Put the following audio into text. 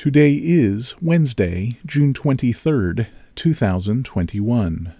Today is Wednesday, June 23rd, 2021.